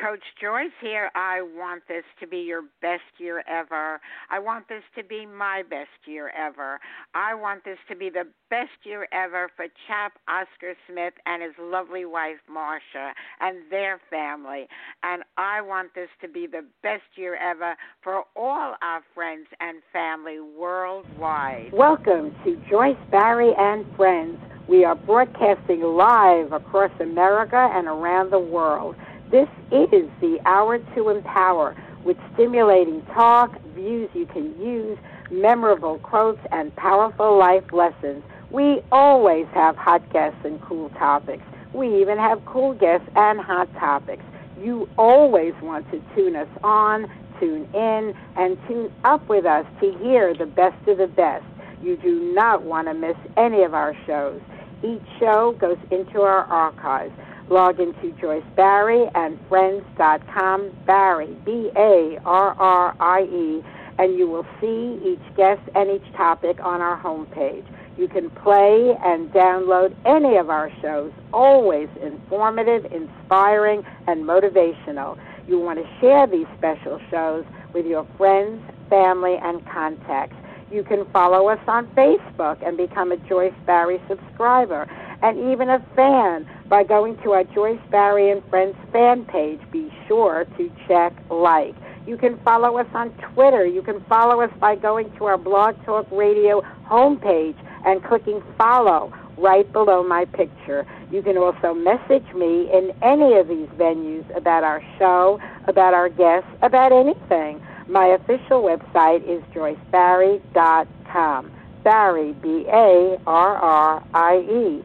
Coach Joyce here. I want this to be your best year ever. I want this to be my best year ever. I want this to be the best year ever for Chap Oscar Smith and his lovely wife Marcia and their family. And I want this to be the best year ever for all our friends and family worldwide. Welcome to Joyce Barrie and Friends. We are broadcasting live across America and around the world. This is the Hour to Empower with stimulating talk, views you can use, memorable quotes, and powerful life lessons. We always have hot guests and cool topics. We even have cool guests and hot topics. You always want to tune us on, tune in, and tune up with us to hear the best of the best. You do not want to miss any of our shows. Each show goes into our archives. Log into Joyce Barrie and Friends.com, Barrie, B A R R I E, and you will see each guest and each topic on our homepage. You can play and download any of our shows, always informative, inspiring, and motivational. You want to share these special shows with your friends, family, and contacts. You can follow us on Facebook and become a Joyce Barrie subscriber and even a fan by going to our Joyce Barrie and Friends fan page. Be sure to check like. You can follow us on Twitter. You can follow us by going to our Blog Talk Radio homepage and clicking follow right below my picture. You can also message me in any of these venues about our show, about our guests, about anything. My official website is joycebarrie.com. Barrie, B A R R I E.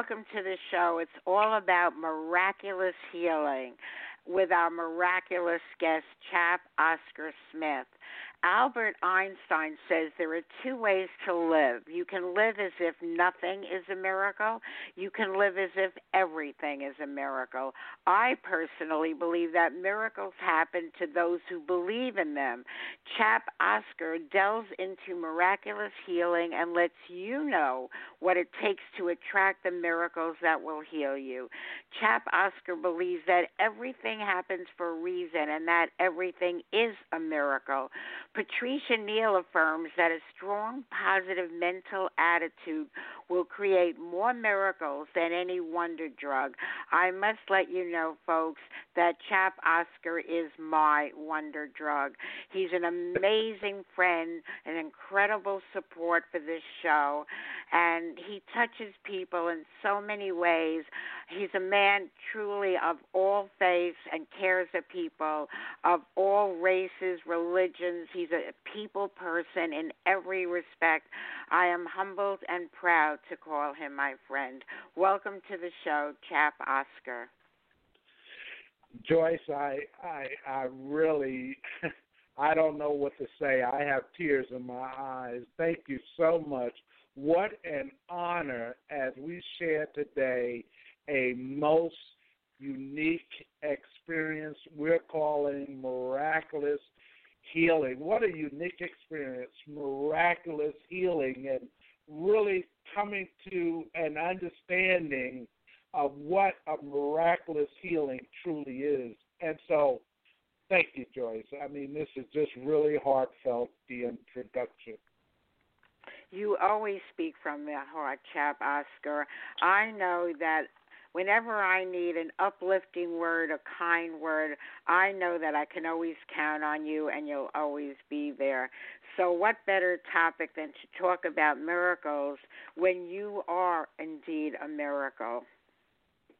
Welcome to the show. It's all about miraculous healing with our miraculous guest, Chap Oscar Smith. Albert Einstein says there are two ways to live. You can live as if nothing is a miracle. You can live as if everything is a miracle. I personally believe that miracles happen to those who believe in them. Chap Oscar delves into miraculous healing and lets you know what it takes to attract the miracles that will heal you. Chap Oscar believes that everything happens for a reason and that everything is a miracle. Patricia Neal affirms that a strong positive mental attitude will create more miracles than any wonder drug. I must let you know, folks, that Chap Oscar is my wonder drug. He's an amazing friend, an incredible support for this show, and he touches people in so many ways. He's a man truly of all faiths and cares of people, of all races, religions. He's a people person in every respect. I am humbled and proud to call him my friend. Welcome to the show, Chap Oscar. Joyce, I I I really I don't know what to say. I have tears in my eyes. Thank you so much. What an honor as we share today a most unique experience we're calling miraculous healing. What a unique experience, miraculous healing, and really coming to an understanding of what a miraculous healing truly is. And so, thank you, Joyce. I mean, this is just really heartfelt, the introduction. You always speak from the heart, chap Oscar. I know that whenever I need an uplifting word, a kind word, I know that I can always count on you and you'll always be there. So, what better topic than to talk about miracles when you are indeed a miracle?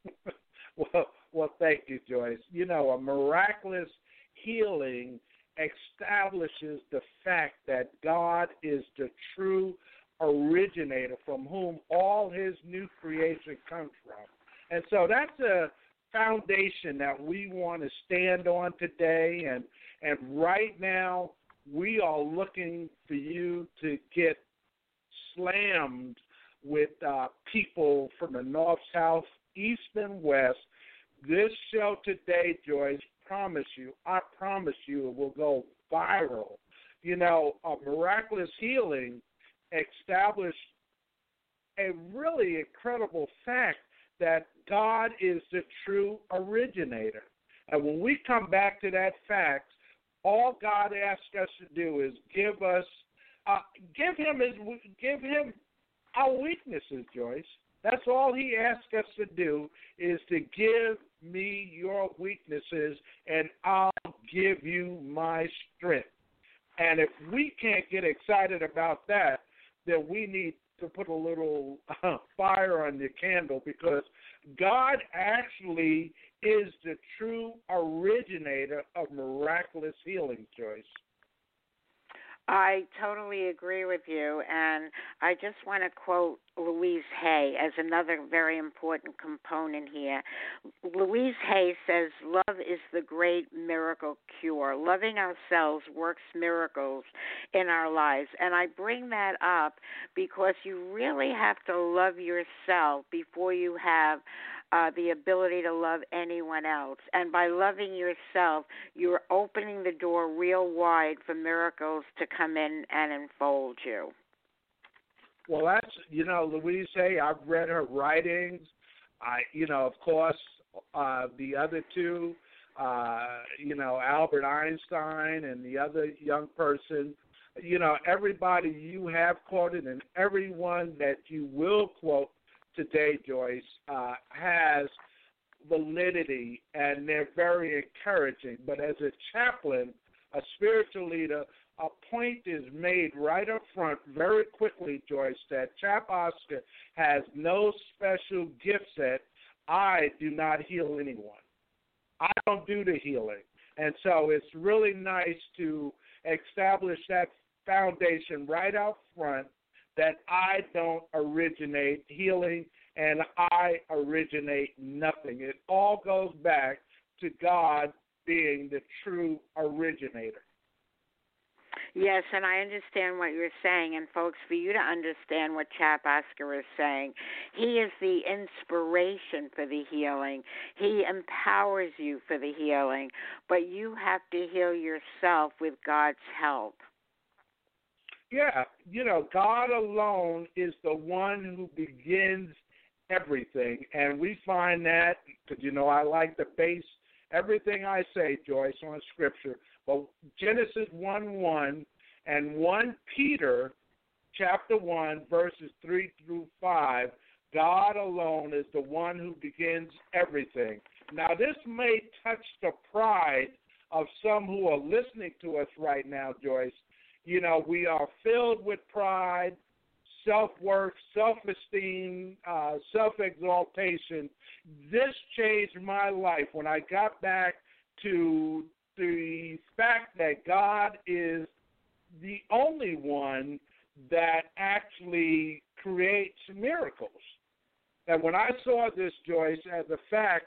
well, well, thank you, Joyce. You know, a miraculous healing establishes the fact that God is the true originator from whom all his new creation comes from. And so that's a foundation that we want to stand on today and and right now we are looking for you to get slammed with uh, people from the north, south, east, and west. This show today, Joyce, promise you, I promise you, it will go viral. You know, a miraculous healing established a really incredible fact that God is the true originator. And when we come back to that fact, all God asks us to do is give us, uh, give him his, give him our weaknesses, Joyce. That's all he asks us to do is to give me your weaknesses, and I'll give you my strength. And if we can't get excited about that, then we need to put a little uh, fire on the candle because God actually is the true originator of miraculous healing, Joyce. I totally agree with you, and I just want to quote Louise Hay as another very important component here. Louise Hay says, Love is the great miracle cure. Loving ourselves works miracles in our lives. And I bring that up because you really have to love yourself before you have uh, the ability to love anyone else. And by loving yourself, you're opening the door real wide for miracles to come in and enfold you. Well, that's you know, Louise Hay. I've read her writings. I, you know, of course, uh, the other two, uh, you know, Albert Einstein and the other young person. You know, everybody you have quoted and everyone that you will quote today, Joyce, uh, has validity and they're very encouraging. But as a chaplain, a spiritual leader, a point is made right up front very quickly, Joyce, that Chap Oscar has no special gift set. I do not heal anyone. I don't do the healing. And so it's really nice to establish that foundation right out front that I don't originate healing and I originate nothing. It all goes back to God being the true originator. Yes, and I understand what you're saying. And, folks, for you to understand what Chap Oscar is saying, he is the inspiration for the healing. He empowers you for the healing. But you have to heal yourself with God's help. Yeah, you know, God alone is the one who begins everything. And we find that, because, you know, I like to base everything I say, Joyce, on Scripture. But Genesis 1 1 and 1 Peter chapter 1, verses 3 through 5, God alone is the one who begins everything. Now, this may touch the pride of some who are listening to us right now, Joyce. You know, we are filled with pride, self worth, self esteem, uh, self exaltation. This changed my life when I got back to the fact that God is the only one that actually creates miracles. And when I saw this, Joyce, as a fact,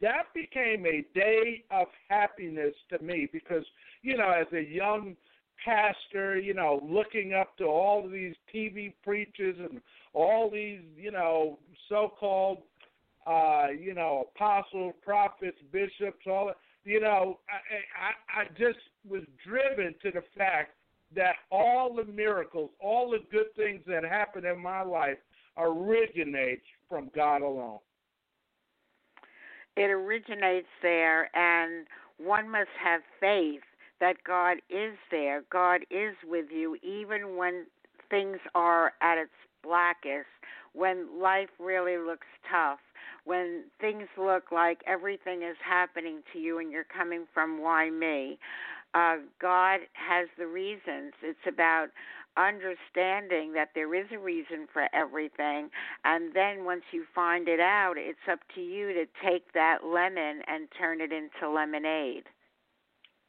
that became a day of happiness to me because, you know, as a young pastor, you know, looking up to all of these TV preachers and all these, you know, so-called, uh, you know, apostles, prophets, bishops, all that. You know, I, I, I just was driven to the fact that all the miracles, all the good things that happen in my life originate from God alone. It originates there, and one must have faith that God is there. God is with you, even when things are at its blackest, when life really looks tough, when things look like everything is happening to you and you're coming from why me. Uh, God has the reasons. It's about understanding that there is a reason for everything and then once you find it out it's up to you to take that lemon and turn it into lemonade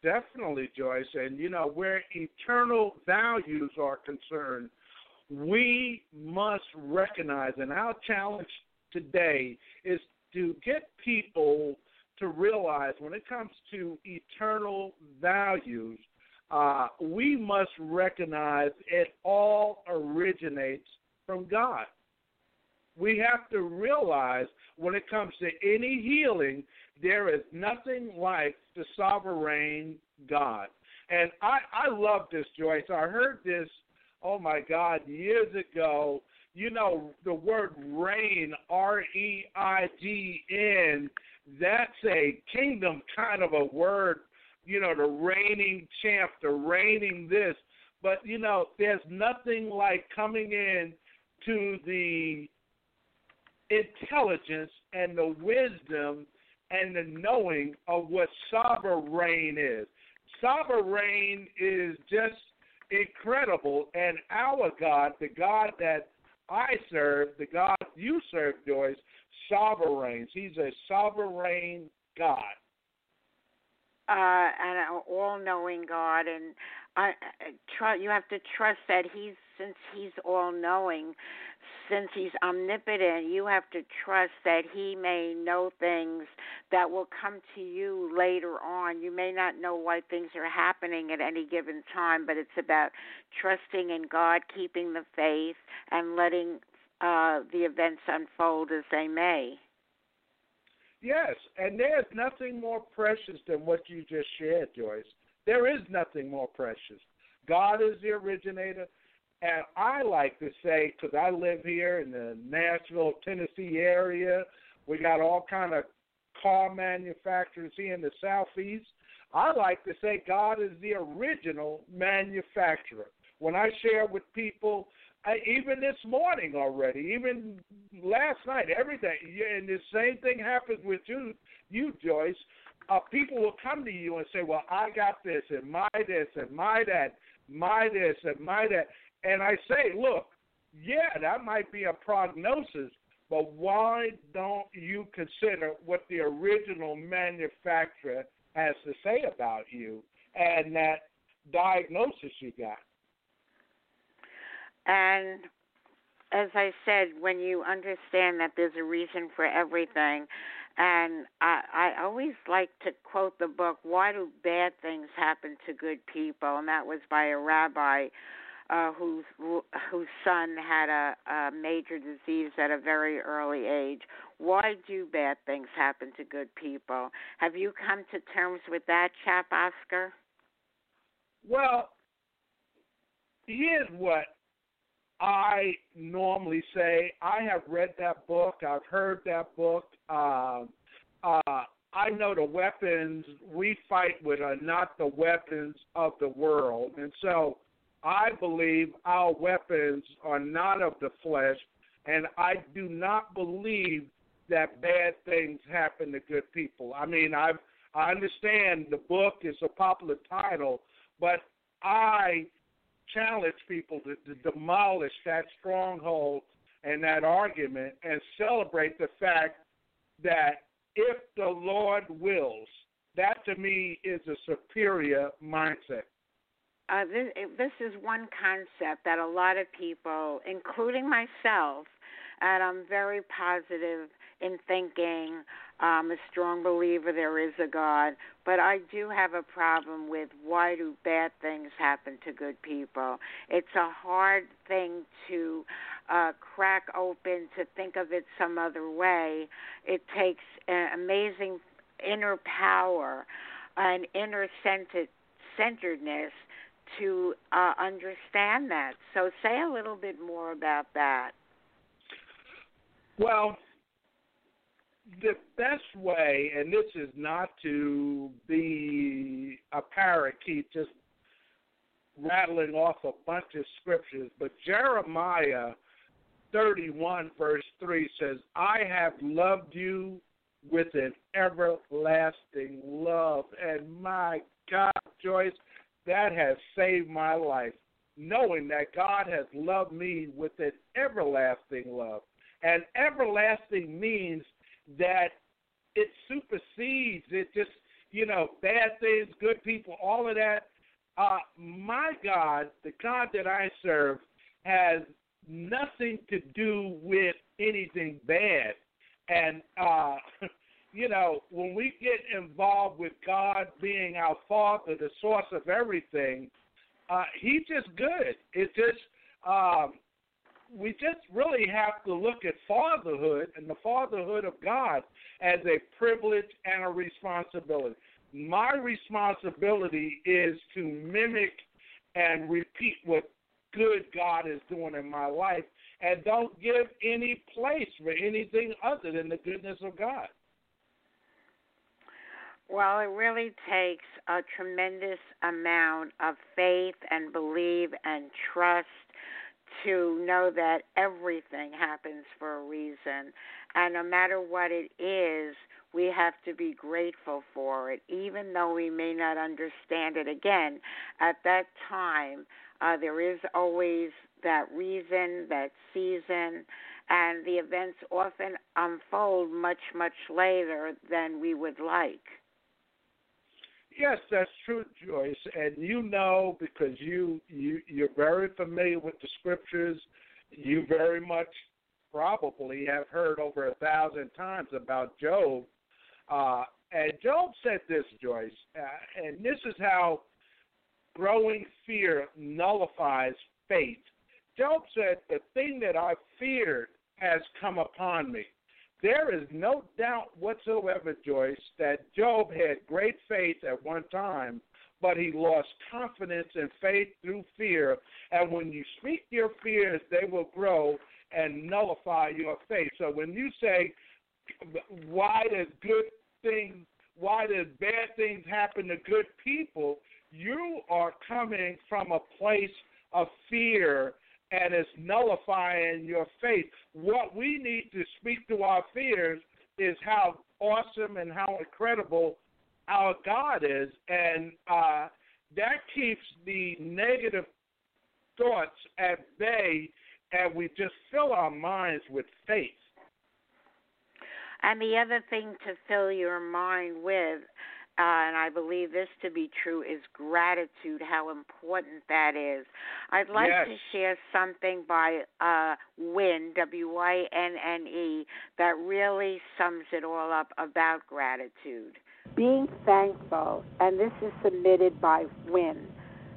Definitely, Joyce. And, you know, where eternal values are concerned, we must recognize, and our challenge today is to get people to realize when it comes to eternal values, uh, we must recognize it all originates from God. We have to realize when it comes to any healing, there is nothing like the sovereign God. And I, I love this, Joyce. I heard this, oh my God, years ago. You know, the word reign, R E I G N, that's a kingdom kind of a word, you know, the reigning champ, the reigning this. But, you know, there's nothing like coming in to the intelligence and the wisdom and the knowing of what sovereign is. Sovereign is just incredible, and our God, the God that I serve, the God you serve, Joyce, sovereign. He's a sovereign God. Uh, and an all-knowing God, and I, try. You have to trust that He's since He's all-knowing since he's omnipotent, you have to trust that he may know things that will come to you later on. You may not know why things are happening at any given time, but it's about trusting in God, keeping the faith, and letting uh, the events unfold as they may. Yes, and there's nothing more precious than what you just shared, Joyce. There is nothing more precious. God is the originator. And I like to say, because I live here in the Nashville, Tennessee area, we got all kind of car manufacturers here in the southeast. I like to say God is the original manufacturer. When I share with people, I, even this morning already, even last night, everything, and the same thing happens with you, you Joyce. Uh, people will come to you and say, "Well, I got this, and my this, and my that, my this, and my that," And I say, look, yeah, that might be a prognosis, but why don't you consider what the original manufacturer has to say about you and that diagnosis you got? And as I said, when you understand that there's a reason for everything, And I, I always like to quote the book, Why Do Bad Things Happen to Good People? And that was by a rabbi uh, whose whose son had a, a major disease at a very early age. Why do bad things happen to good people? Have you come to terms with that, chap, Oscar? Well, here's what I normally say. I have read that book. I've heard that book. Uh, uh, I know the weapons we fight with are not the weapons of the world, and so I believe our weapons are not of the flesh, and I do not believe that bad things happen to good people. I mean, I've I understand the book is a popular title, but I challenge people to, to demolish that stronghold and that argument and celebrate the fact that if the Lord wills, that to me is a superior mindset uh, this, this is one concept that a lot of people, including myself, and I'm very positive in thinking. I'm a strong believer there is a God, but I do have a problem with why do bad things happen to good people? It's a hard thing to uh, crack open to think of it some other way. It takes an amazing inner power, an inner centeredness to uh, understand that. So, say a little bit more about that. Well, the best way, and this is not to be a parakeet, just rattling off a bunch of scriptures, but Jeremiah 31, verse 3 says, I have loved you with an everlasting love. And my God, Joyce, that has saved my life, knowing that God has loved me with an everlasting love. And everlasting means that it supersedes, it just, you know, bad things, good people, all of that. Uh, my God, the God that I serve, has nothing to do with anything bad. And uh, you know, when we get involved with God being our Father, the source of everything, uh, He's just good. It's just um, we just really have to look at fatherhood and the fatherhood of God as a privilege and a responsibility. My responsibility is to mimic and repeat what good God is doing in my life and don't give any place for anything other than the goodness of God. Well, it really takes a tremendous amount of faith and belief and trust to know that everything happens for a reason. And no matter what it is, we have to be grateful for it, even though we may not understand it. Again, at that time, uh, there is always that reason, that season, and the events often unfold much, much later than we would like. Yes, that's true, Joyce, and you know because you you you're very familiar with the scriptures. You very much probably have heard over a thousand times about Job. Uh, and Job said this, Joyce, uh, and this is how growing fear nullifies faith. Job said, The thing that I feared has come upon me. There is no doubt whatsoever, Joyce, that Job had great faith at one time, but he lost confidence and faith through fear. And when you speak your fears, they will grow and nullify your faith. So when you say, why does good things, why does bad things happen to good people, you are coming from a place of fear and it's nullifying your faith. What we need to speak to our fears is how awesome and how incredible our God is, and uh, that keeps the negative thoughts at bay, and we just fill our minds with faith. And the other thing to fill your mind with uh, and I believe this to be true, is gratitude, how important that is. I'd like yes. to share something by uh, Wynne, W Y N N E, that really sums it all up about gratitude. Being thankful, and this is submitted by Wynne.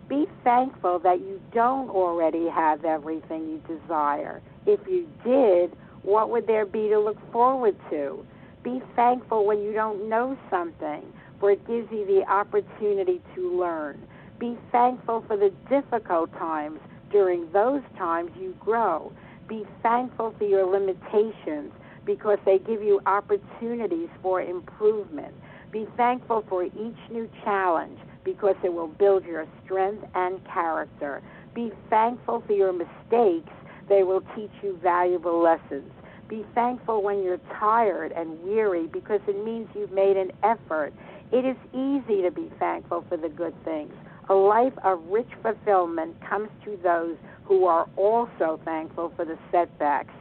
Be thankful that you don't already have everything you desire. If you did, what would there be to look forward to? Be thankful when you don't know something, for it gives you the opportunity to learn. Be thankful for the difficult times. During those times, you grow. Be thankful for your limitations because they give you opportunities for improvement. Be thankful for each new challenge because it will build your strength and character. Be thankful for your mistakes, they will teach you valuable lessons. Be thankful when you're tired and weary because it means you've made an effort. It is easy to be thankful for the good things. A life of rich fulfillment comes to those who are also thankful for the setbacks.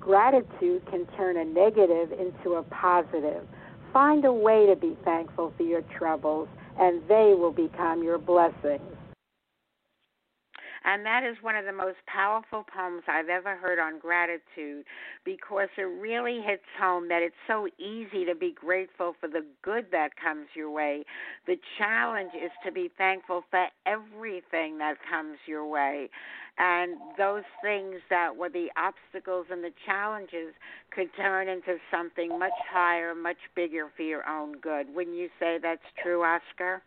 Gratitude can turn a negative into a positive. Find a way to be thankful for your troubles, and they will become your blessings. And that is one of the most powerful poems I've ever heard on gratitude because it really hits home that it's so easy to be grateful for the good that comes your way. The challenge is to be thankful for everything that comes your way. And those things that were the obstacles and the challenges could turn into something much higher, much bigger for your own good. Wouldn't you say that's true, Oscar?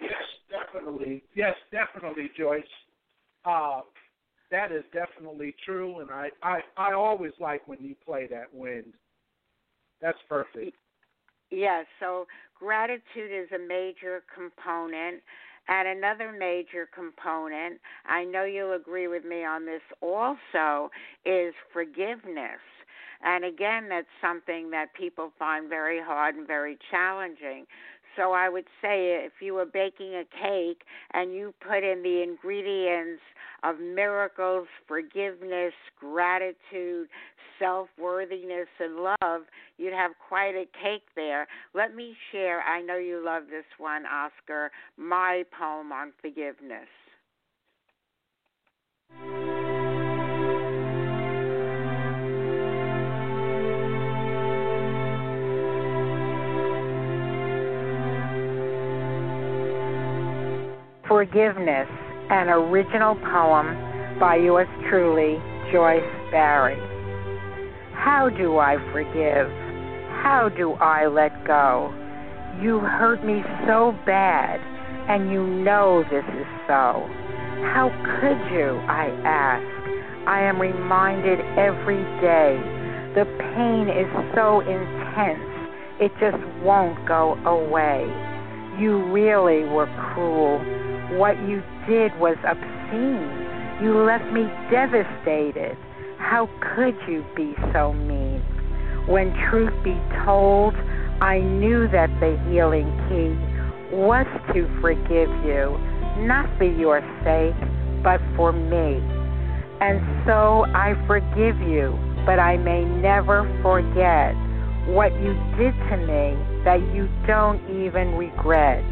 Yes, definitely. Yes, definitely, Joyce. Uh, that is definitely true, and I, I I always like when you play that Wynne. That's perfect. Yes, so gratitude is a major component. And another major component, I know you'll agree with me on this also, is forgiveness. And again, that's something that people find very hard and very challenging. So I would say if you were baking a cake and you put in the ingredients of miracles, forgiveness, gratitude, self worthiness, and love, you'd have quite a cake there. Let me share, I know you love this one, Oscar, my poem on forgiveness. Forgiveness, an original poem by yours truly, Joyce Barrie. How do I forgive? How do I let go? You hurt me so bad, and you know this is so. How could you? I ask. I am reminded every day. The pain is so intense, it just won't go away. You really were cruel what you did was obscene. You left me devastated. How could you be so mean? When truth be told, I knew that the healing key was to forgive you, not for your sake, but for me. And so I forgive you, but I may never forget what you did to me that you don't even regret.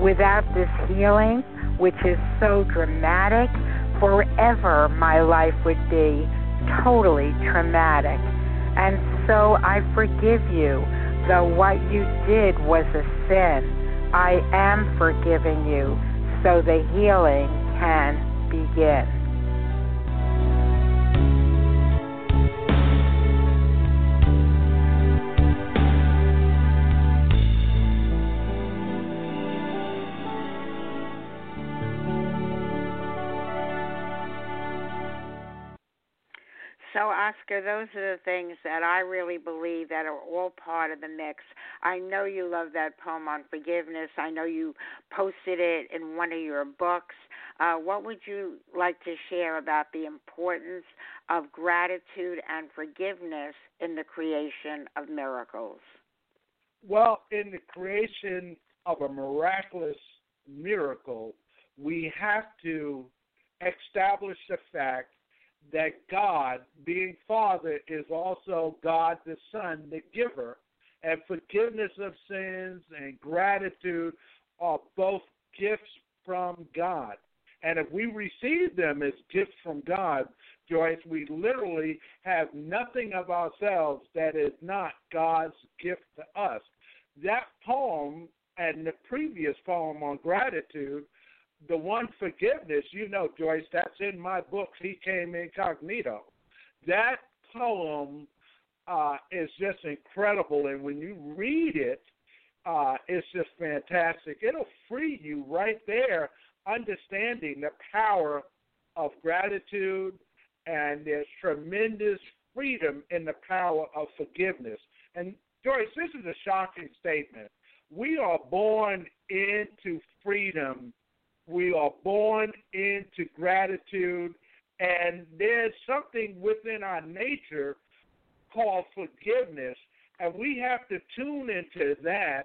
Without this healing, which is so dramatic, forever my life would be totally traumatic. And so I forgive you, though what you did was a sin. I am forgiving you so the healing can begin. So, Oscar, those are the things that I really believe that are all part of the mix. I know you love that poem on forgiveness. I know you posted it in one of your books. Uh, what would you like to share about the importance of gratitude and forgiveness in the creation of miracles? Well, in the creation of a miraculous miracle, we have to establish the fact that God, being Father, is also God the Son, the giver. And forgiveness of sins and gratitude are both gifts from God. And if we receive them as gifts from God, Joyce, we literally have nothing of ourselves that is not God's gift to us. That poem and the previous poem on gratitude, the one forgiveness, you know, Joyce, that's in my book, He came incognito. That poem uh, is just incredible, and when you read it, uh, it's just fantastic. It'll free you right there, understanding the power of gratitude, and there's tremendous freedom in the power of forgiveness. And Joyce, this is a shocking statement. We are born into freedom. We are born into gratitude, and there's something within our nature called forgiveness, and we have to tune into that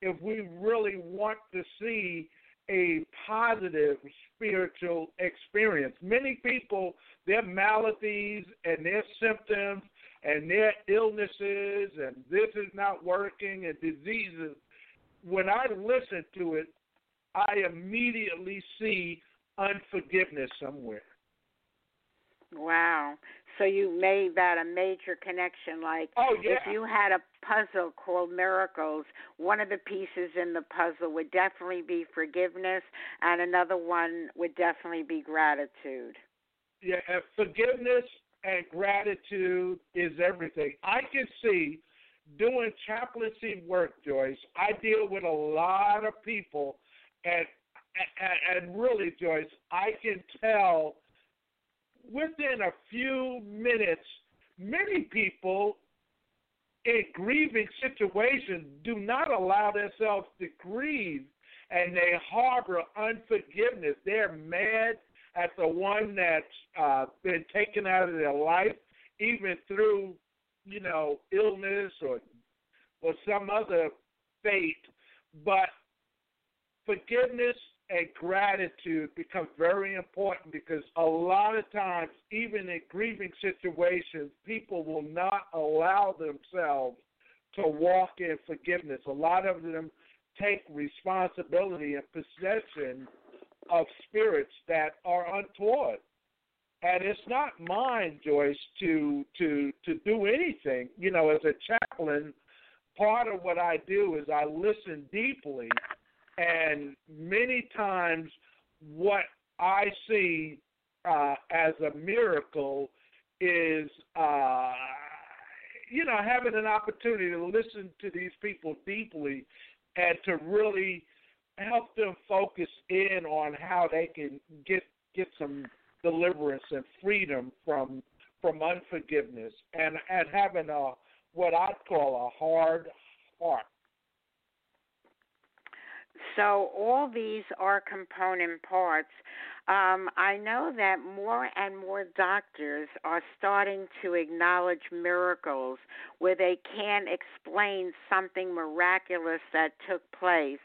if we really want to see a positive spiritual experience. Many people, their maladies and their symptoms and their illnesses and this is not working and diseases, when I listen to it, I immediately see unforgiveness somewhere. Wow. So you made that a major connection. Like oh, yeah. if you had a puzzle called miracles, one of the pieces in the puzzle would definitely be forgiveness, and another one would definitely be gratitude. Yeah, forgiveness and gratitude is everything. I can see doing chaplaincy work, Joyce. I deal with a lot of people, and and, and really, Joyce, I can tell within a few minutes, many people in grieving situations do not allow themselves to grieve and they harbor unforgiveness. They're mad at the one that's uh, been taken out of their life, even through, you know, illness or or some other fate. But forgiveness and gratitude become very important because a lot of times, even in grieving situations, people will not allow themselves to walk in forgiveness. A lot of them take responsibility and possession of spirits that are untoward. And it's not mine, Joyce, to to to do anything. You know, as a chaplain, part of what I do is I listen deeply and many times, what I see uh, as a miracle is, uh, you know, having an opportunity to listen to these people deeply and to really help them focus in on how they can get get some deliverance and freedom from from unforgiveness. And and having a what I call a hard heart so all these are component parts. Um, I know that more and more doctors are starting to acknowledge miracles where they can explain something miraculous that took place.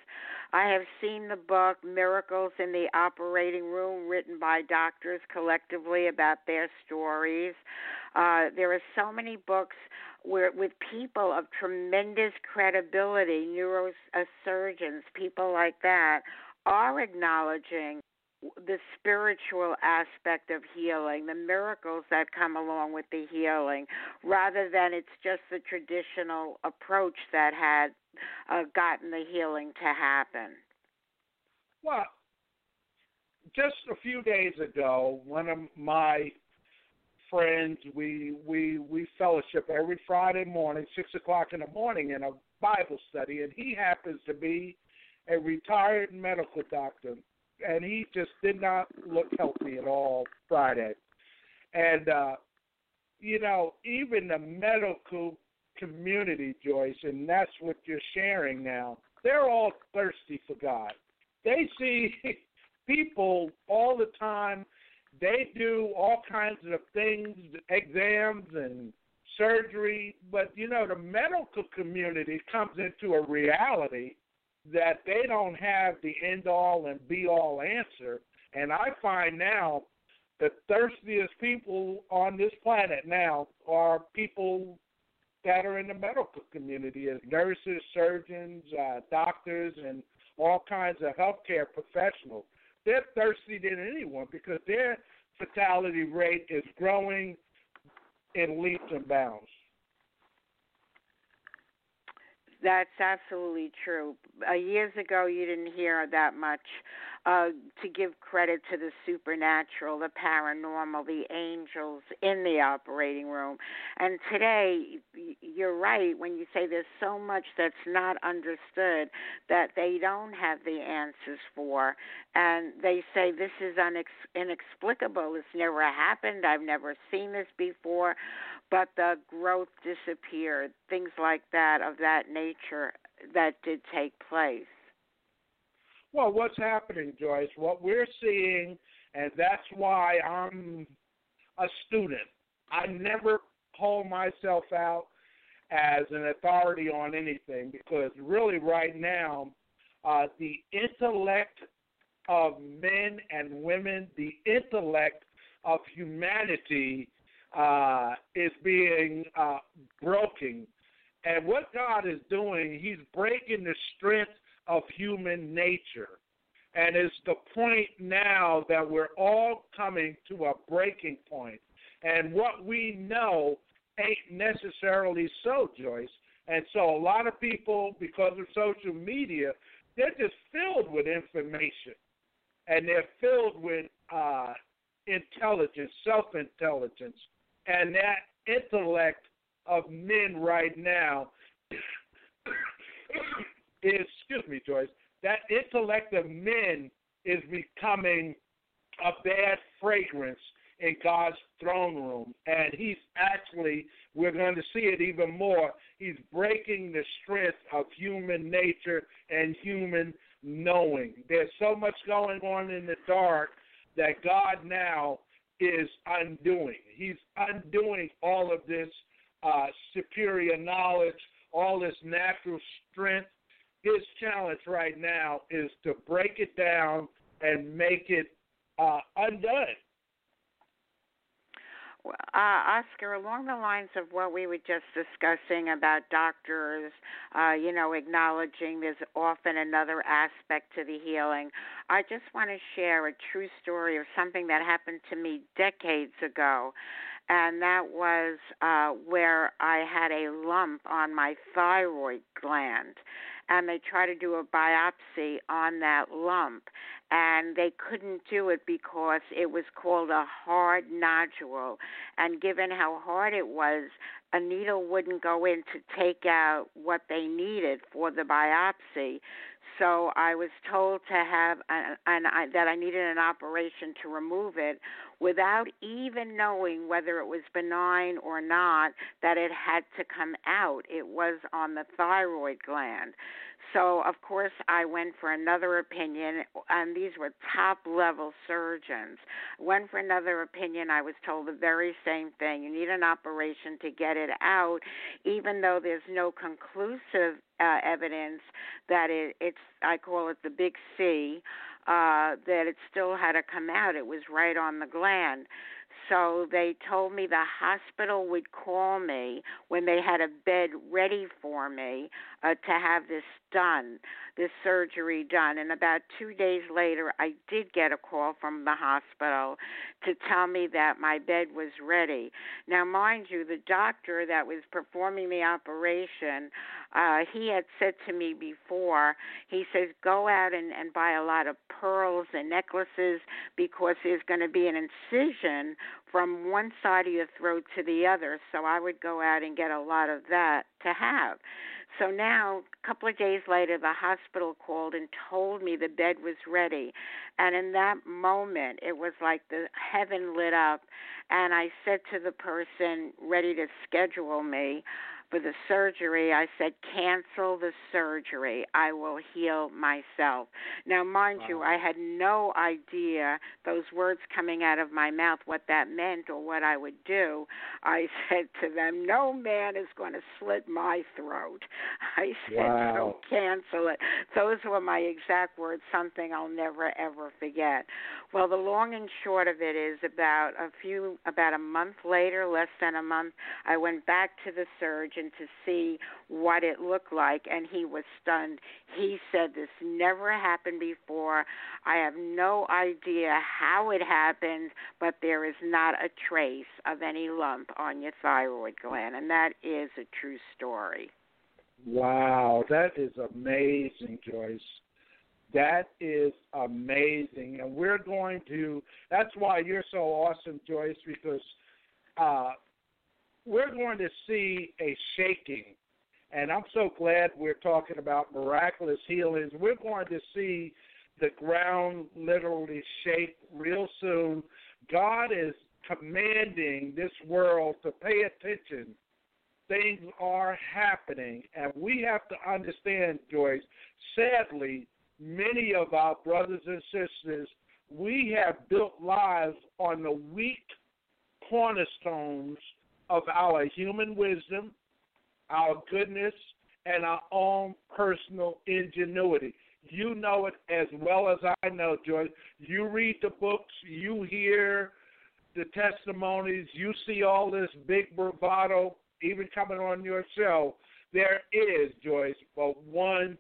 I have seen the book Miracles in the Operating Room, written by doctors collectively about their stories. Uh, there are so many books where with people of tremendous credibility, neurosurgeons, people like that, are acknowledging the spiritual aspect of healing, the miracles that come along with the healing, rather than it's just the traditional approach that had uh, gotten the healing to happen. Well, just a few days ago, one of my friends. We we we fellowship every Friday morning, six o'clock in the morning, in a Bible study, and he happens to be a retired medical doctor, and he just did not look healthy at all Friday, and uh, you know even the medical community, Joyce, and that's what you're sharing now. They're all thirsty for God. They see people all the time they do all kinds of things, exams and surgery, but you know the medical community comes into a reality that they don't have the end all and be all answer. And I find now the thirstiest people on this planet now are people that are in the medical community as nurses, surgeons, uh, doctors, and all kinds of healthcare professionals. They're thirstier than anyone because their fatality rate is growing in leaps and bounds. That's absolutely true. Uh, years ago, you didn't hear that much uh, to give credit to the supernatural, the paranormal, the angels in the operating room. And today, you're right when you say there's so much that's not understood that they don't have the answers for. And they say this is unex- inexplicable. It's never happened. I've never seen this before. But the growth disappeared, things like that of that nature that did take place. Well, what's happening, Joyce? What we're seeing, and that's why I'm a student. I never call myself out as an authority on anything because really, right now, uh, the intellect of men and women, the intellect of humanity uh, is being uh, broken. And what God is doing, He's breaking the strength of human nature. And it's the point now that we're all coming to a breaking point. And what we know ain't necessarily so, Joyce. And so a lot of people, because of social media, they're just filled with information. And they're filled with uh, intelligence, self intelligence. And that intellect of men right now is, excuse me, Joyce, that intellect of men is becoming a bad fragrance in God's throne room. And he's actually, we're going to see it even more, he's breaking the strength of human nature and human knowing. There's so much going on in the dark that God now is undoing. He's undoing all of this uh, superior knowledge, all this natural strength, his challenge right now is to break it down and make it uh, undone. Uh, Oscar, along the lines of what we were just discussing about doctors, uh, you know, acknowledging there's often another aspect to the healing, I just want to share a true story of something that happened to me decades ago. And that was uh, where I had a lump on my thyroid gland and they try to do a biopsy on that lump and they couldn't do it because it was called a hard nodule and given how hard it was a needle wouldn't go in to take out what they needed for the biopsy so I was told to have uh, an, an, that I needed an operation to remove it without even knowing whether it was benign or not that it had to come out. It was on the thyroid gland so of course I went for another opinion and these were top level surgeons went for another opinion I was told the very same thing you need an operation to get it out even though there's no conclusive uh, evidence that it, it's I call it the big C uh, that it still had to come out. It was right on the gland. So they told me the hospital would call me when they had a bed ready for me uh, to have this done, this surgery done. And about two days later, I did get a call from the hospital to tell me that my bed was ready. Now, mind you, the doctor that was performing the operation, uh, he had said to me before, he says, go out and, and buy a lot of pearls and necklaces because there's going to be an incision from one side of your throat to the other. So I would go out and get a lot of that to have. So now, a couple of days later, the hospital called and told me the bed was ready. And in that moment, it was like the heaven lit up. And I said to the person ready to schedule me, for the surgery, I said, cancel the surgery. I will heal myself. Now, mind wow. you, I had no idea those words coming out of my mouth, what that meant or what I would do. I said to them, no man is going to slit my throat. I said, wow. so cancel it. Those were my exact words, something I'll never, ever forget. Well, the long and short of it is about a few about a month later, less than a month, I went back to the surgeon to see what it looked like, and he was stunned. He said, This never happened before. I have no idea how it happened, but there is not a trace of any lump on your thyroid gland, and that is a true story. Wow, that is amazing, Joyce. That is amazing. And we're going to, that's why you're so awesome, Joyce, because uh, we're going to see a shaking. And I'm so glad we're talking about miraculous healings. We're going to see the ground literally shake real soon. God is commanding this world to pay attention. Things are happening, and we have to understand, Joyce. Sadly, many of our brothers and sisters, we have built lives on the weak cornerstones of our human wisdom, our goodness, and our own personal ingenuity. You know it as well as I know, Joyce. You read the books, you hear the testimonies, you see all this big bravado, even coming on your show. There is, Joyce, but one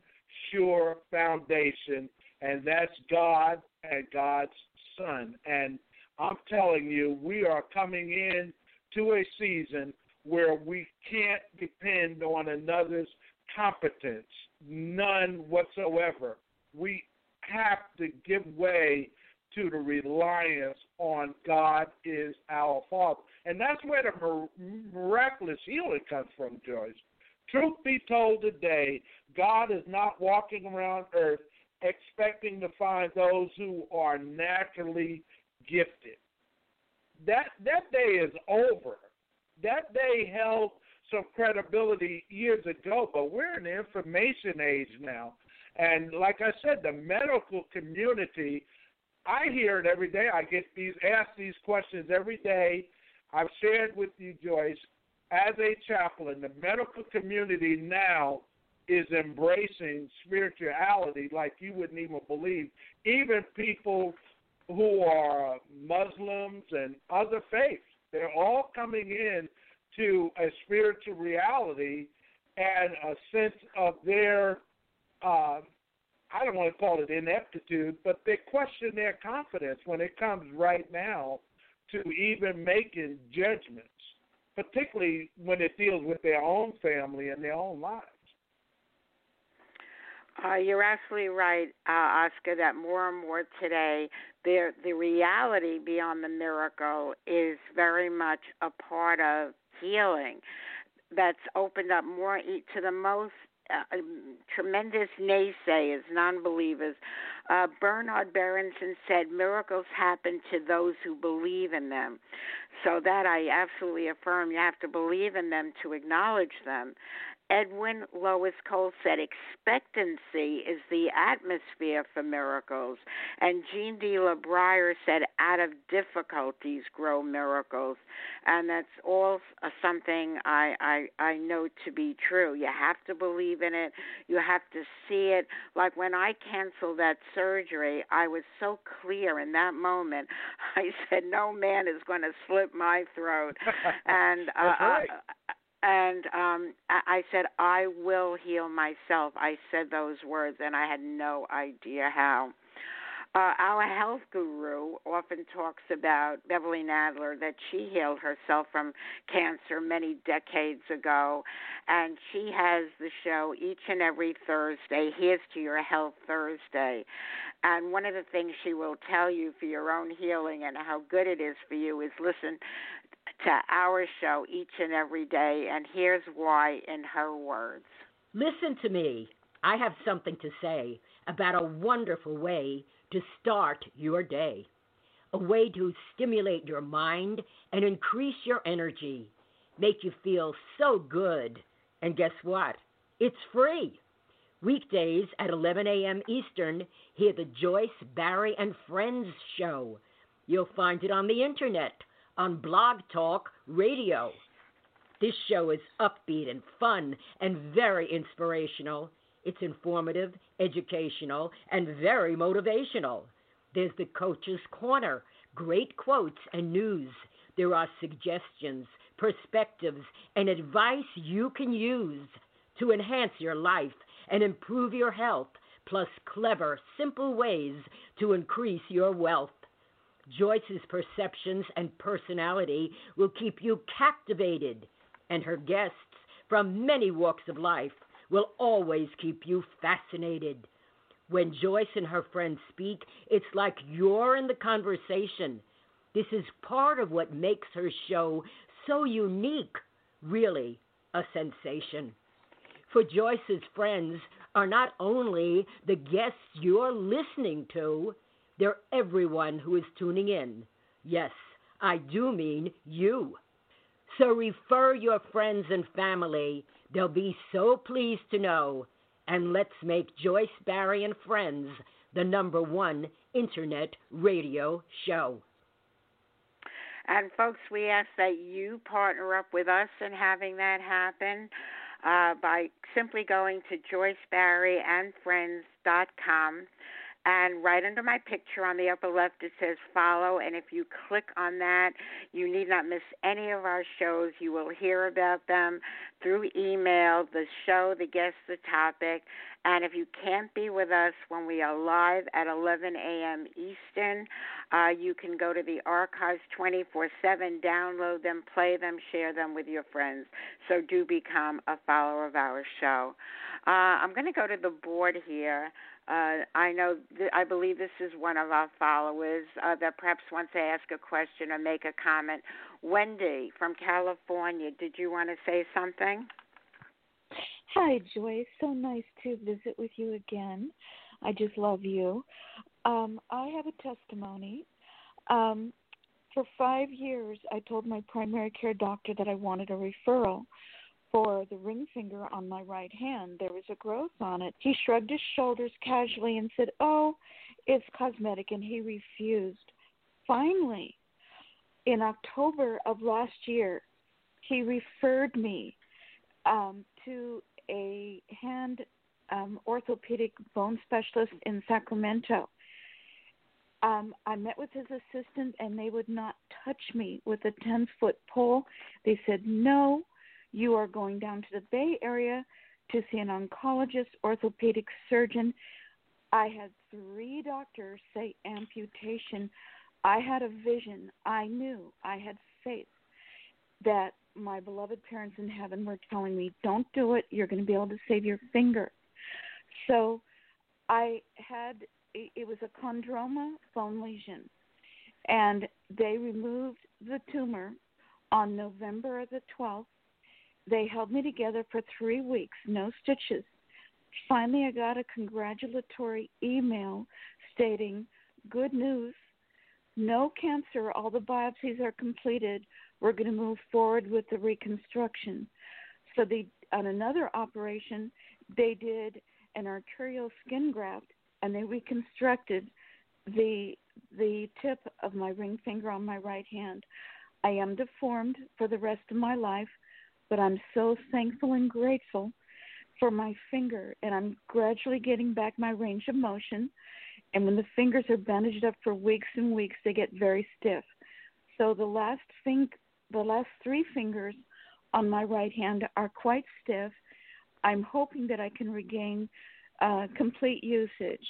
sure foundation, and that's God and God's Son. And I'm telling you, we are coming in to a season where we can't depend on another's competence, none whatsoever. We have to give way to the reliance on God is our Father. And that's where the miraculous healing comes from, Joyce. Truth be told today, God is not walking around earth expecting to find those who are naturally gifted. That that day is over. That day held some credibility years ago, but we're in the information age now. And like I said, the medical community, I hear it every day. I get these asked these questions every day. I've shared with you, Joyce, as a chaplain, the medical community now is embracing spirituality like you wouldn't even believe. Even people who are Muslims and other faiths, they're all coming in to a spiritual reality and a sense of their uh, I don't want to call it ineptitude, but they question their confidence when it comes right now to even making judgments particularly when it deals with their own family and their own lives. Uh, you're absolutely right, uh, Oscar. That more and more today, the the reality beyond the miracle is very much a part of healing. That's opened up more to the most uh, tremendous naysayers, non-believers. Uh, Bernard Berenson said, "Miracles happen to those who believe in them." So that I absolutely affirm. You have to believe in them to acknowledge them. Edwin Louis Cole said expectancy is the atmosphere for miracles. And Jean de La Bruyère said out of difficulties grow miracles. And that's all something I, I, I know to be true. You have to believe in it, you have to see it. Like when I canceled that surgery, I was so clear in that moment. I said, No man is going to slit my throat. and uh, right. uh, and um I said I will heal myself. I said those words and I had no idea how. Uh, our health guru often talks about Beverly Nadler that she healed herself from cancer many decades ago, and she has the show each and every Thursday. Here's to your health Thursday, and one of the things she will tell you for your own healing and how good it is for you is listen to our show each and every day, and here's why in her words. Listen to me. I have something to say about a wonderful way to start your day, a way to stimulate your mind and increase your energy, make you feel so good. And guess what? It's free. Weekdays at 11 a.m. Eastern, hear the Joyce, Barrie, and Friends show. You'll find it on the internet on Blog Talk Radio. This show is upbeat and fun and very inspirational. It's informative, educational, and very motivational. There's the Coach's Corner, great quotes and news there are suggestions, perspectives, and advice you can use to enhance your life and improve your health, plus clever, simple ways to increase your wealth. Joyce's perceptions and personality will keep you captivated, and her guests from many walks of life will always keep you fascinated. When Joyce and her friends speak, it's like you're in the conversation. This is part of what makes her show so unique, really a sensation. For Joyce's friends are not only the guests you're listening to, they're everyone who is tuning in. Yes, I do mean you. So refer your friends and family. They'll be so pleased to know. And let's make Joyce Barrie and Friends the number one internet radio show. And folks, we ask that you partner up with us in having that happen uh, by simply going to joycebarrieandfriends.com and right under my picture on the upper left it says follow and if you click on that you need not miss any of our shows. You will hear about them through email the show the guest the topic and if you can't be with us when we are live at 11 a.m eastern uh, you can go to the archives 24 7 download them play them share them with your friends. So do become a follower of our show. Uh, i'm going to go to the board here uh, I know, th- I believe this is one of our followers uh, that perhaps wants to ask a question or make a comment. Wendy from California, did you want to say something? Hi, Joyce. So nice to visit with you again. I just love you. Um, I have a testimony. Um, for five years, I told my primary care doctor that I wanted a referral for the ring finger on my right hand. There was a growth on it. He shrugged his shoulders casually and said, Oh, it's cosmetic, and he refused. Finally, in October of last year, he referred me um, to a hand um, orthopedic bone specialist in Sacramento. Um, I met with his assistant, and they would not touch me with a 10 foot pole. They said, No, you are going down to the Bay Area to see an oncologist, orthopedic surgeon. I had three doctors say amputation. I had a vision. I knew. I had faith that my beloved parents in heaven were telling me, don't do it. You're going to be able to save your finger. So I had, it was a chondroma bone lesion. And they removed the tumor on November the 12th they held me together for three weeks, no stitches. Finally, I got a congratulatory email stating, Good news, no cancer, all the biopsies are completed. We're going to move forward with the reconstruction. So, they, on another operation, they did an arterial skin graft and they reconstructed the the tip of my ring finger on my right hand. I am deformed for the rest of my life but I'm so thankful and grateful for my finger, and I'm gradually getting back my range of motion. And when the fingers are bandaged up for weeks and weeks, they get very stiff. So the last thing, the last three fingers on my right hand are quite stiff. I'm hoping that I can regain uh, complete usage,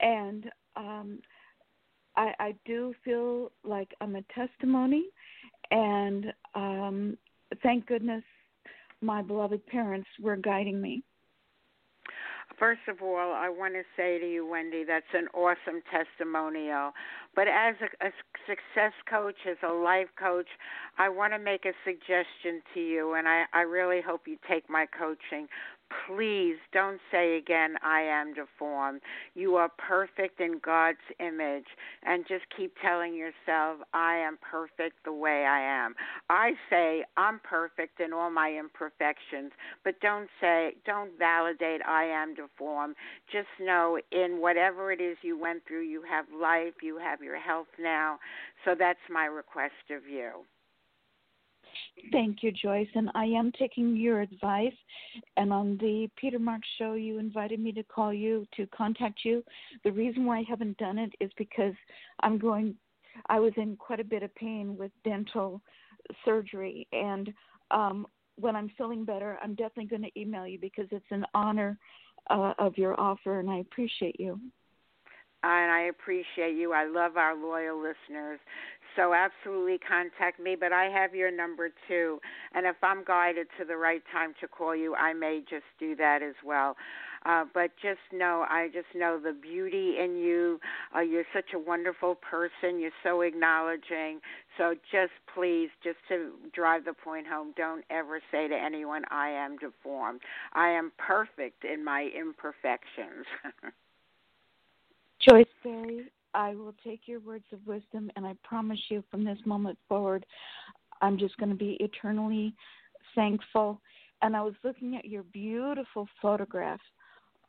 and um, I, I do feel like I'm a testimony, and um, thank goodness my beloved parents were guiding me. First of all, I want to say to you, Wendy, that's an awesome testimonial. But as a, a success coach, as a life coach, I want to make a suggestion to you, and I, I really hope you take my coaching please don't say again, I am deformed. You are perfect in God's image. And just keep telling yourself, I am perfect the way I am. I say, I'm perfect in all my imperfections, but don't say, don't validate, I am deformed. Just know, in whatever it is you went through, you have life, you have your health now. So that's my request of you. Thank you, Joyce. And I am taking your advice. And on the Peter Mark show, you invited me to call you to contact you. The reason why I haven't done it is because I'm going I was in quite a bit of pain with dental surgery, and um, when I'm feeling better, I'm definitely going to email you because it's an honor uh, of your offer, and I appreciate you. And I appreciate you. I love our loyal listeners. So absolutely contact me, but I have your number too. And if I'm guided to the right time to call you, I may just do that as well. Uh, but just know, I just know the beauty in you. Uh, you're such a wonderful person. You're so acknowledging. So just please, just to drive the point home, don't ever say to anyone, I am deformed. I am perfect in my imperfections. Joyce Barrie, I will take your words of wisdom, and I promise you from this moment forward, I'm just going to be eternally thankful. And I was looking at your beautiful photograph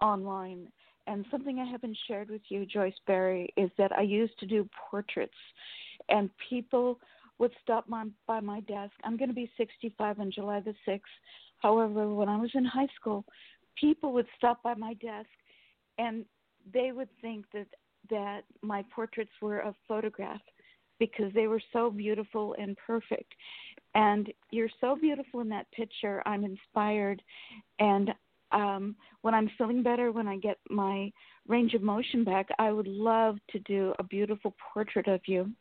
online, and something I haven't shared with you, Joyce Barrie, is that I used to do portraits, and people would stop my, by my desk. I'm going to be 65 on July the 6th. However, when I was in high school, people would stop by my desk and they would think that that my portraits were of photograph because they were so beautiful and perfect. And you're so beautiful in that picture. I'm inspired. And um, when I'm feeling better, when I get my range of motion back, I would love to do a beautiful portrait of you.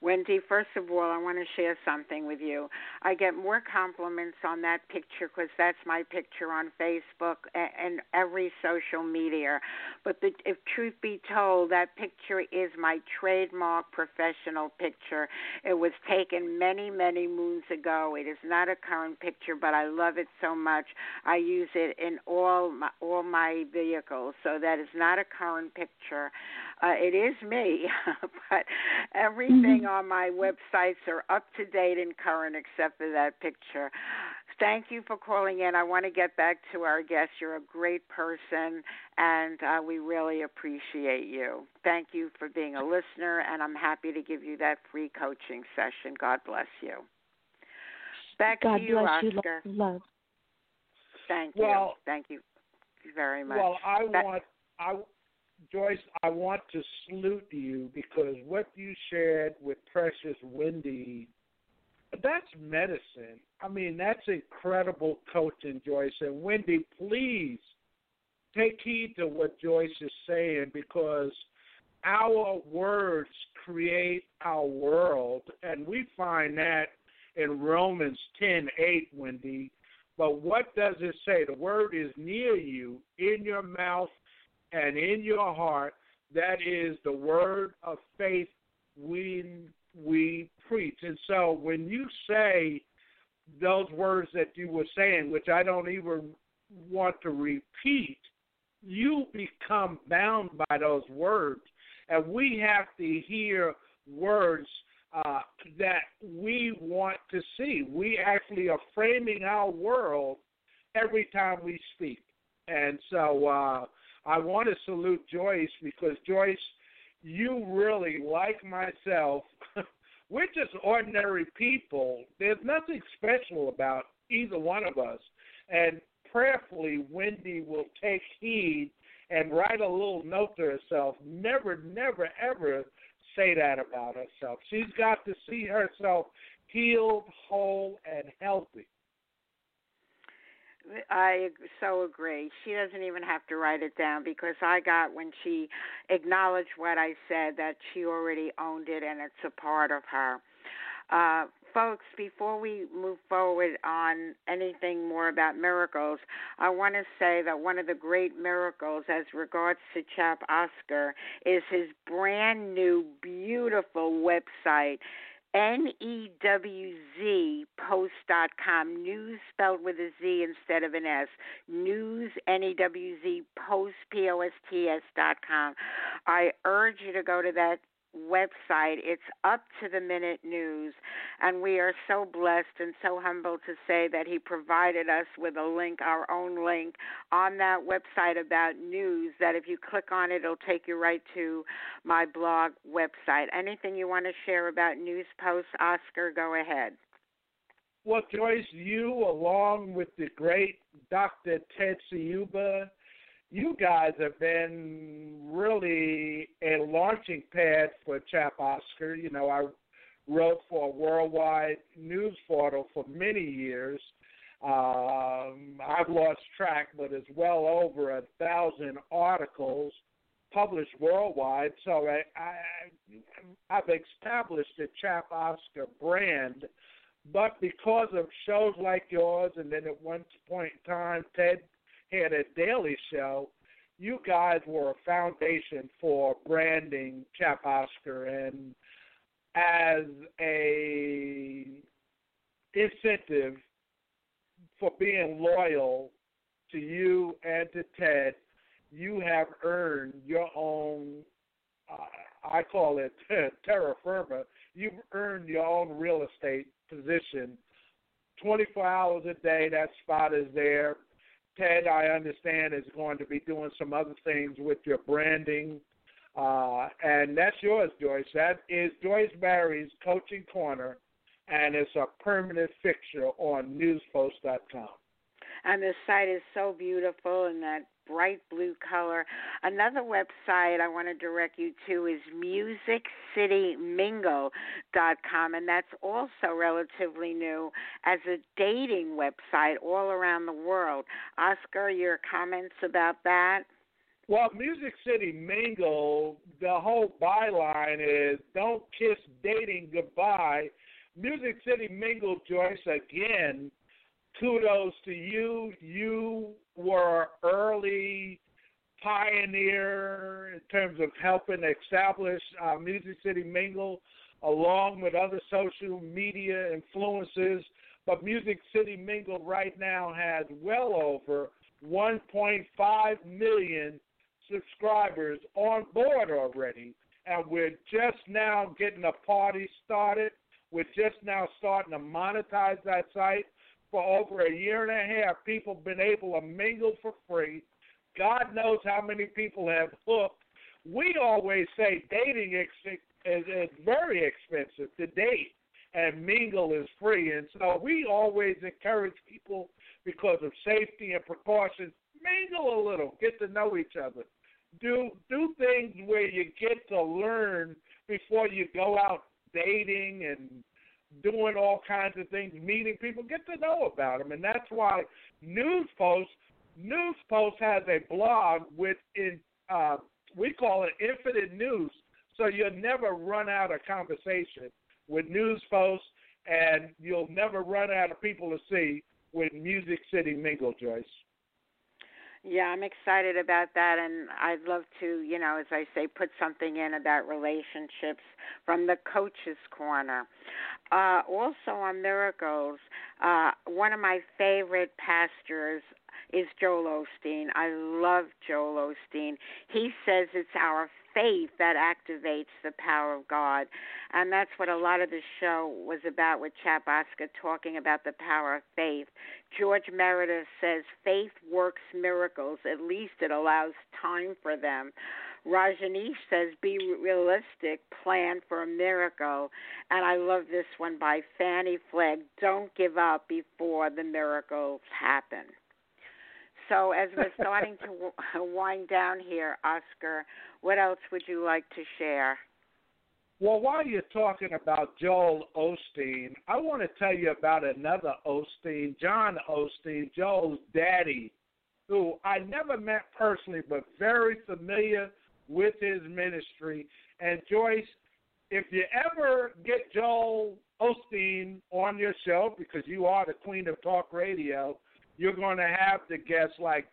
Wendy, first of all, I want to share something with you. I get more compliments on that picture because that's my picture on Facebook and every social media. But the, if truth be told, that picture is my trademark professional picture. It was taken many, many moons ago. It is not a current picture, but I love it so much. I use it in all my, all my vehicles, so that is not a current picture. Uh, it is me, but everything mm-hmm. on my websites are up to date and current except for that picture. Thank you for calling in. I want to get back to our guest. You're a great person, and uh, we really appreciate you. Thank you for being a listener, and I'm happy to give you that free coaching session. God bless you. Back God to you, bless Oscar. you, love. Thank well, you. Thank you very much. Well, I that, want I Joyce, I want to salute you because what you shared with Precious Wendy, that's medicine. I mean, that's incredible coaching, Joyce. And Wendy, please take heed to what Joyce is saying because our words create our world, and we find that in Romans ten eight, Wendy. But what does it say? The word is near you, in your mouth and in your heart. That is the word of faith we we preach. And so when you say those words that you were saying, which I don't even want to repeat, you become bound by those words. And we have to hear words uh, that we want to see. We actually are framing our world every time we speak. And so uh, I want to salute Joyce because Joyce, you really, like myself, we're just ordinary people. There's nothing special about either one of us. And prayerfully, Wendy will take heed and write a little note to herself. Never, never, ever say that about herself. She's got to see herself healed, whole, and healthy. I so agree. She doesn't even have to write it down because I got when she acknowledged what I said that she already owned it and it's a part of her. Uh, folks, before we move forward on anything more about miracles, I want to say that one of the great miracles as regards to Chap Oscar is his brand new, beautiful website N-E-W-Z post.com, news spelled with a Z instead of an S, news, N-E-W-Z post, P-O-S-T-S dot com. I urge you to go to that website. It's up to the minute news, and we are so blessed and so humbled to say that he provided us with a link, our own link, on that website about news. That if you click on it, it'll take you right to my blog website. Anything you want to share about news posts, Oscar? Go ahead. Well, Joyce, you along with the great Dr. Ted Siuba, you guys have been really a launching pad for Chap Oscar. You know, I wrote for a worldwide news portal for many years. Um, I've lost track, but it's well over a thousand articles published worldwide. So I, I, I've established the Chap Oscar brand. But because of shows like yours, and then at one point in time, Ted had a daily show, you guys were a foundation for branding Chap Oscar and as a incentive for being loyal to you and to Ted, you have earned your own. Uh, I call it terra firma. You've earned your own real estate position. 24 hours a day, that spot is there. Ted, I understand, is going to be doing some other things with your branding. Uh, and that's yours, Joyce. That is Joyce Barrie's Coaching Corner, and it's a permanent fixture on newzpost.com. And the site is so beautiful and that bright blue color. Another website I want to direct you to is musiccitymingle.com, and that's also relatively new as a dating website all around the world. Oscar, your comments about that? Well, Music City Mingle, the whole byline is don't kiss dating goodbye. Music City Mingle, Joyce, again, kudos to you. You were early pioneer in terms of helping establish uh, Music City Mingle along with other social media influences. But Music City Mingle right now has well over 1.5 million subscribers on board already. And we're just now getting a party started. We're just now starting to monetize that site for over a year and a half, people have been able to mingle for free. God knows how many people have hooked. We always say dating is, is, is very expensive to date, and mingle is free. And so we always encourage people because of safety and precautions. Mingle a little, get to know each other. Do do things where you get to learn before you go out dating and doing all kinds of things, meeting people, get to know about them, and that's why News Post News Post has a blog with in uh, we call it infinite news, so you'll never run out of conversation with News Post, and you'll never run out of people to see with Music City Mingle, Joyce. Yeah, I'm excited about that, and I'd love to, you know, as I say, put something in about relationships from the coach's corner. Uh, also on miracles, uh, one of my favorite pastors is Joel Osteen. I love Joel Osteen. He says it's our faith that activates the power of God. And that's what a lot of the show was about with Chap talking about the power of faith. George Meredith says faith works miracles, at least it allows time for them. Rajneesh says, be realistic, plan for a miracle. And I love this one by Fannie Flagg, don't give up before the miracles happen. So, as we're starting to wind down here, Oscar, what else would you like to share? Well, while you're talking about Joel Osteen, I want to tell you about another Osteen, John Osteen, Joel's daddy, who I never met personally, but very familiar with his ministry. And Joyce, if you ever get Joel Osteen on your show, because you are the queen of talk radio, you're going to have the guests like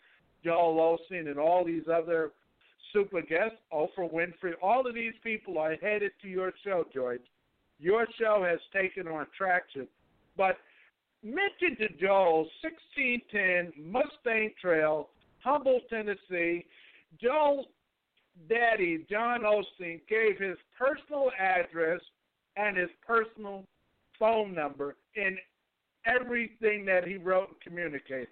Joel Osteen and all these other super guests, Oprah Winfrey. All of these people are headed to your show, George. Your show has taken on traction. But mention to Joel, 1610 Mustang Trail, Humboldt, Tennessee. Joel daddy, John Osteen, gave his personal address and his personal phone number in everything that he wrote and communicated.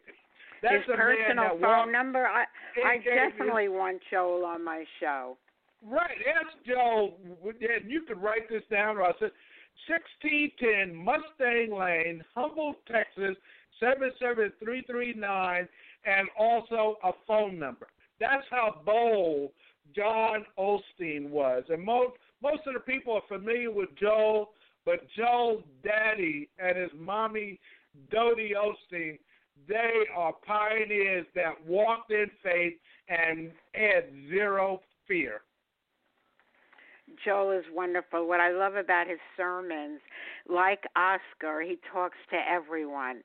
That's his a personal man that phone number. I I definitely want Joel on my show. Right, ask Joe. And you could write this down. Or I said, sixteen ten Mustang Lane, Humble, Texas seven seven three three nine, and also a phone number. That's how bold John Osteen was. And most most of the people are familiar with Joel, but Joel's daddy and his mommy, Dodie Osteen, they are pioneers that walked in faith and had zero fear. Joel is wonderful. What I love about his sermons, like Oscar, he talks to everyone.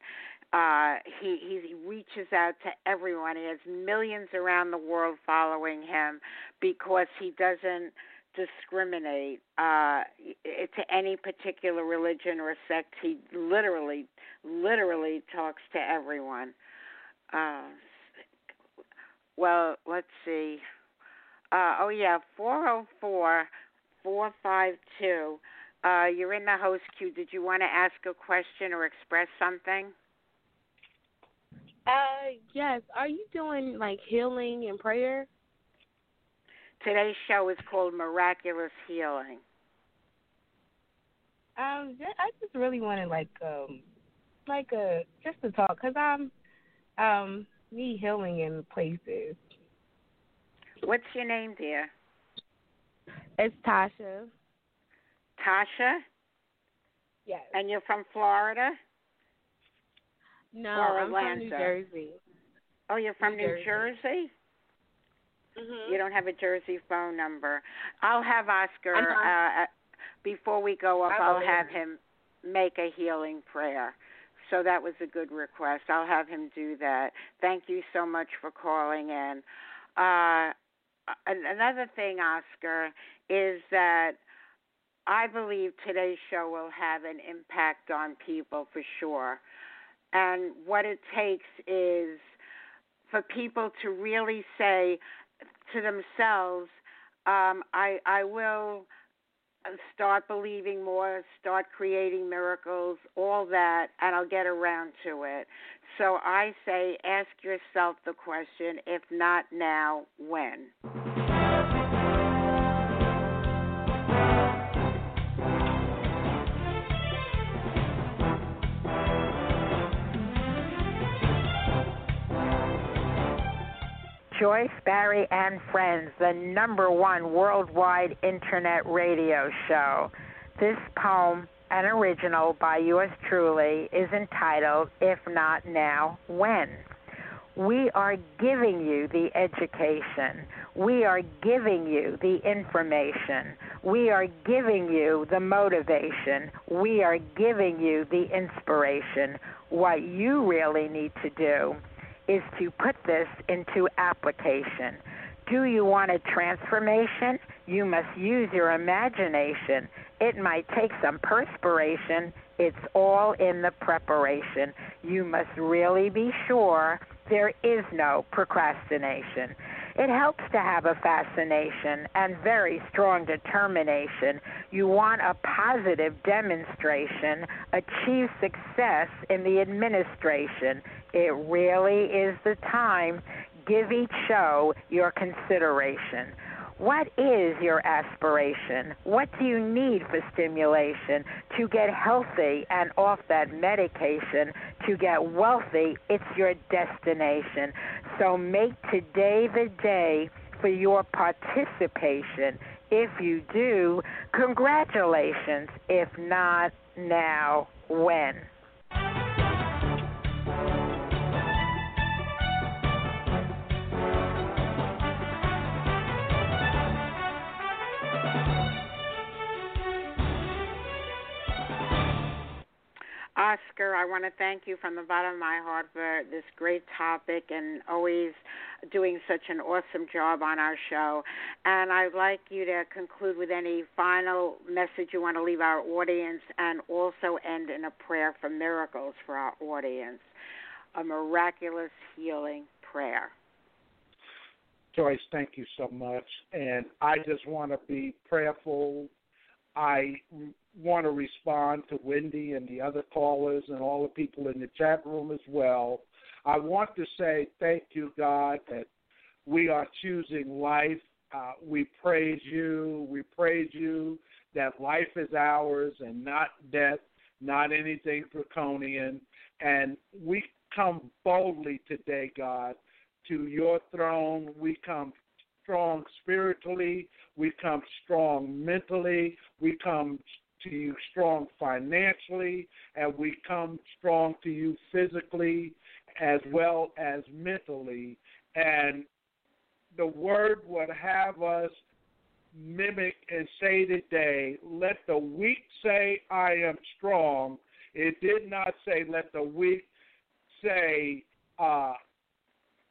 Uh, he he reaches out to everyone. He has millions around the world following him because he doesn't discriminate uh, to any particular religion or sect. He literally, literally talks to everyone. Uh, well, let's see. Uh, oh yeah, four zero four four five two. Uh, you're in the host queue. Did you want to ask a question or express something? Uh, yes. Are you doing like healing and prayer? Today's show is called Miraculous Healing. Um, I just really wanted like um, like a just to talk because I'm um need healing in places. What's your name, dear? It's Tasha. Tasha. Yes. And you're from Florida? No, or I'm Atlanta? from New Jersey. Oh, you're from New New Jersey. Jersey? Mhm. You don't have a Jersey phone number. I'll have Oscar uh, uh, before we go up. I'll have him make a healing prayer. So that was a good request. I'll have him do that. Thank you so much for calling in. Uh, another thing, Oscar, is that I believe today's show will have an impact on people for sure. And what it takes is for people to really say to themselves, um, I, I will start believing more, start creating miracles, all that, and I'll get around to it. So I say, ask yourself the question if not now, when? Joyce Barrie and Friends, the number one worldwide internet radio show. This poem, an original by yours truly, is entitled If Not Now, When? We are giving you the education. We are giving you the information. We are giving you the motivation. We are giving you the inspiration. What you really need to do is to put this into application. Do you want a transformation? You must use your imagination. It might take some perspiration. It's all in the preparation. You must really be sure there is no procrastination. It helps to have a fascination and very strong determination. You want a positive demonstration, achieve success in the administration. It really is the time. Give each show your consideration. What is your aspiration? What do you need for stimulation to get healthy and off that medication? To get wealthy, it's your destination. So make today the day for your participation. If you do, congratulations. If not, now, when? Oscar, I want to thank you from the bottom of my heart for this great topic and always doing such an awesome job on our show. And I'd like you to conclude with any final message you want to leave our audience and also end in a prayer for miracles for our audience. A miraculous healing prayer. Joyce, thank you so much. And I just want to be prayerful. I want to respond to Wendy and the other callers and all the people in the chat room as well. I want to say thank you, God, that we are choosing life. Uh, we praise you. We praise you that life is ours and not death, not anything draconian. And we come boldly today, God, to your throne. We come strong spiritually. We come strong mentally. We come to you strong financially. And we come strong to you physically as well as mentally. And the word would have us mimic and say today, let the weak say, I am strong. It did not say, let the weak say, uh,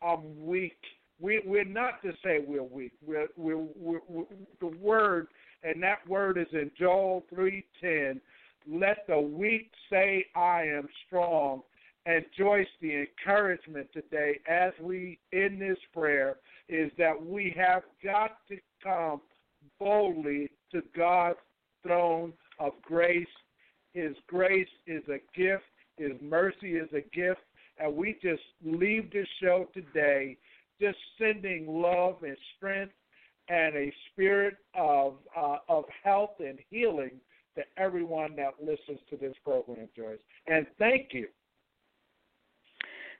I'm weak. We, we're not to say we're weak. We're, we're, we're, the word, and that word is in Joel 3.10, let the weak say, I am strong. And Joyce, the encouragement today as we in this prayer is that we have got to come boldly to God's throne of grace. His grace is a gift, His mercy is a gift. And we just leave this show today just sending love and strength and a spirit of uh, of health and healing to everyone that listens to this program, Joyce. And thank you.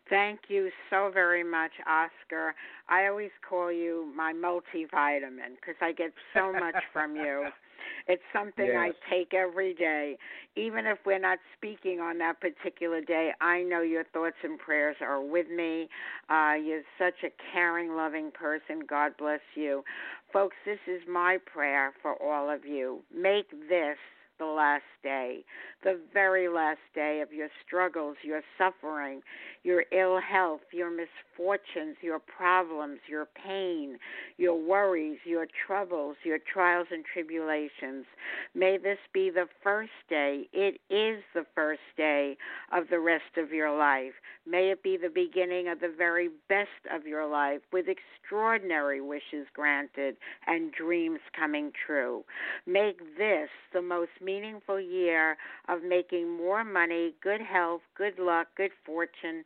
Thank you so very much, Oscar. I always call you my multivitamin because I get so much from you. It's something yes. I take every day. Even if we're not speaking on that particular day, I know your thoughts and prayers are with me. Uh, you're such a caring, loving person. God bless you. Folks, this is my prayer for all of you. Make this the last day, the very last day of your struggles, your suffering, your ill health, your misfortunes, your problems, your pain, your worries, your troubles, your trials and tribulations. May this be the first day, it is the first day of the rest of your life. May it be the beginning of the very best of your life with extraordinary wishes granted and dreams coming true. Make this the most meaningful year of making more money, good health, good luck, good fortune,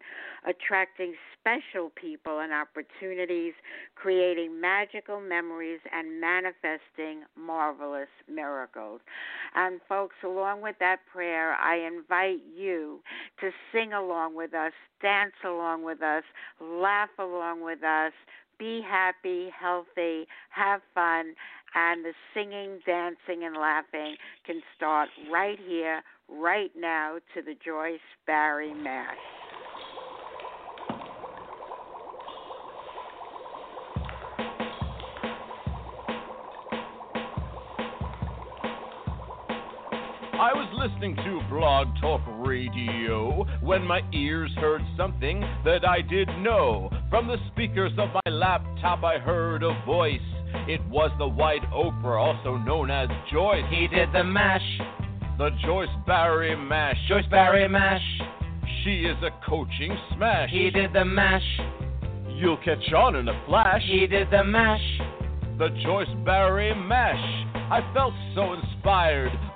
attracting special people and opportunities, creating magical memories, and manifesting marvelous miracles. And, folks, along with that prayer, I invite you to sing along with us, dance along with us, laugh along with us. Be happy, healthy, have fun, and the singing, dancing, and laughing can start right here, right now, to the Joyce Barrie Mash. I was listening to Blog Talk Radio when my ears heard something that I did know. From the speakers of my laptop, I heard a voice. It was the White Oprah, also known as Joyce. He did the mash, The Joyce Barrie Mash. Joyce Barrie mash. She is a coaching smash. He did the mash, You'll catch on in a flash. he did the mash. The Joyce Barry Mash. I felt so inspired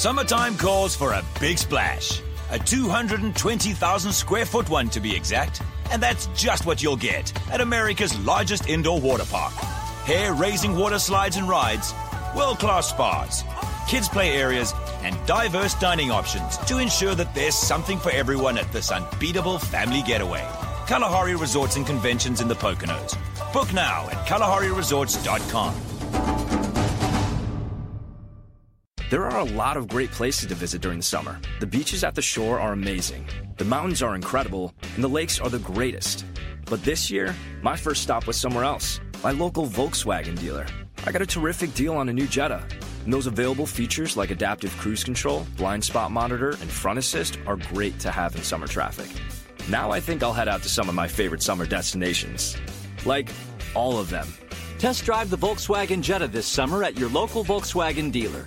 Summertime calls for a big splash. A 220,000 square foot one to be exact. And that's just what you'll get at America's largest indoor water park. hair raising water slides and rides, world class spas, kids' play areas, and diverse dining options to ensure that there's something for everyone at this unbeatable family getaway. Kalahari Resorts and Conventions in the Poconos. Book now at KalahariResorts.com. There are a lot of great places to visit during the summer. The beaches at the shore are amazing, the mountains are incredible, and the lakes are the greatest. But this year, my first stop was somewhere else, my local Volkswagen dealer. I got a terrific deal on a new Jetta. And those available features like adaptive cruise control, blind spot monitor, and front assist are great to have in summer traffic. Now I think I'll head out to some of my favorite summer destinations. Like all of them. Test drive the Volkswagen Jetta this summer at your local Volkswagen dealer.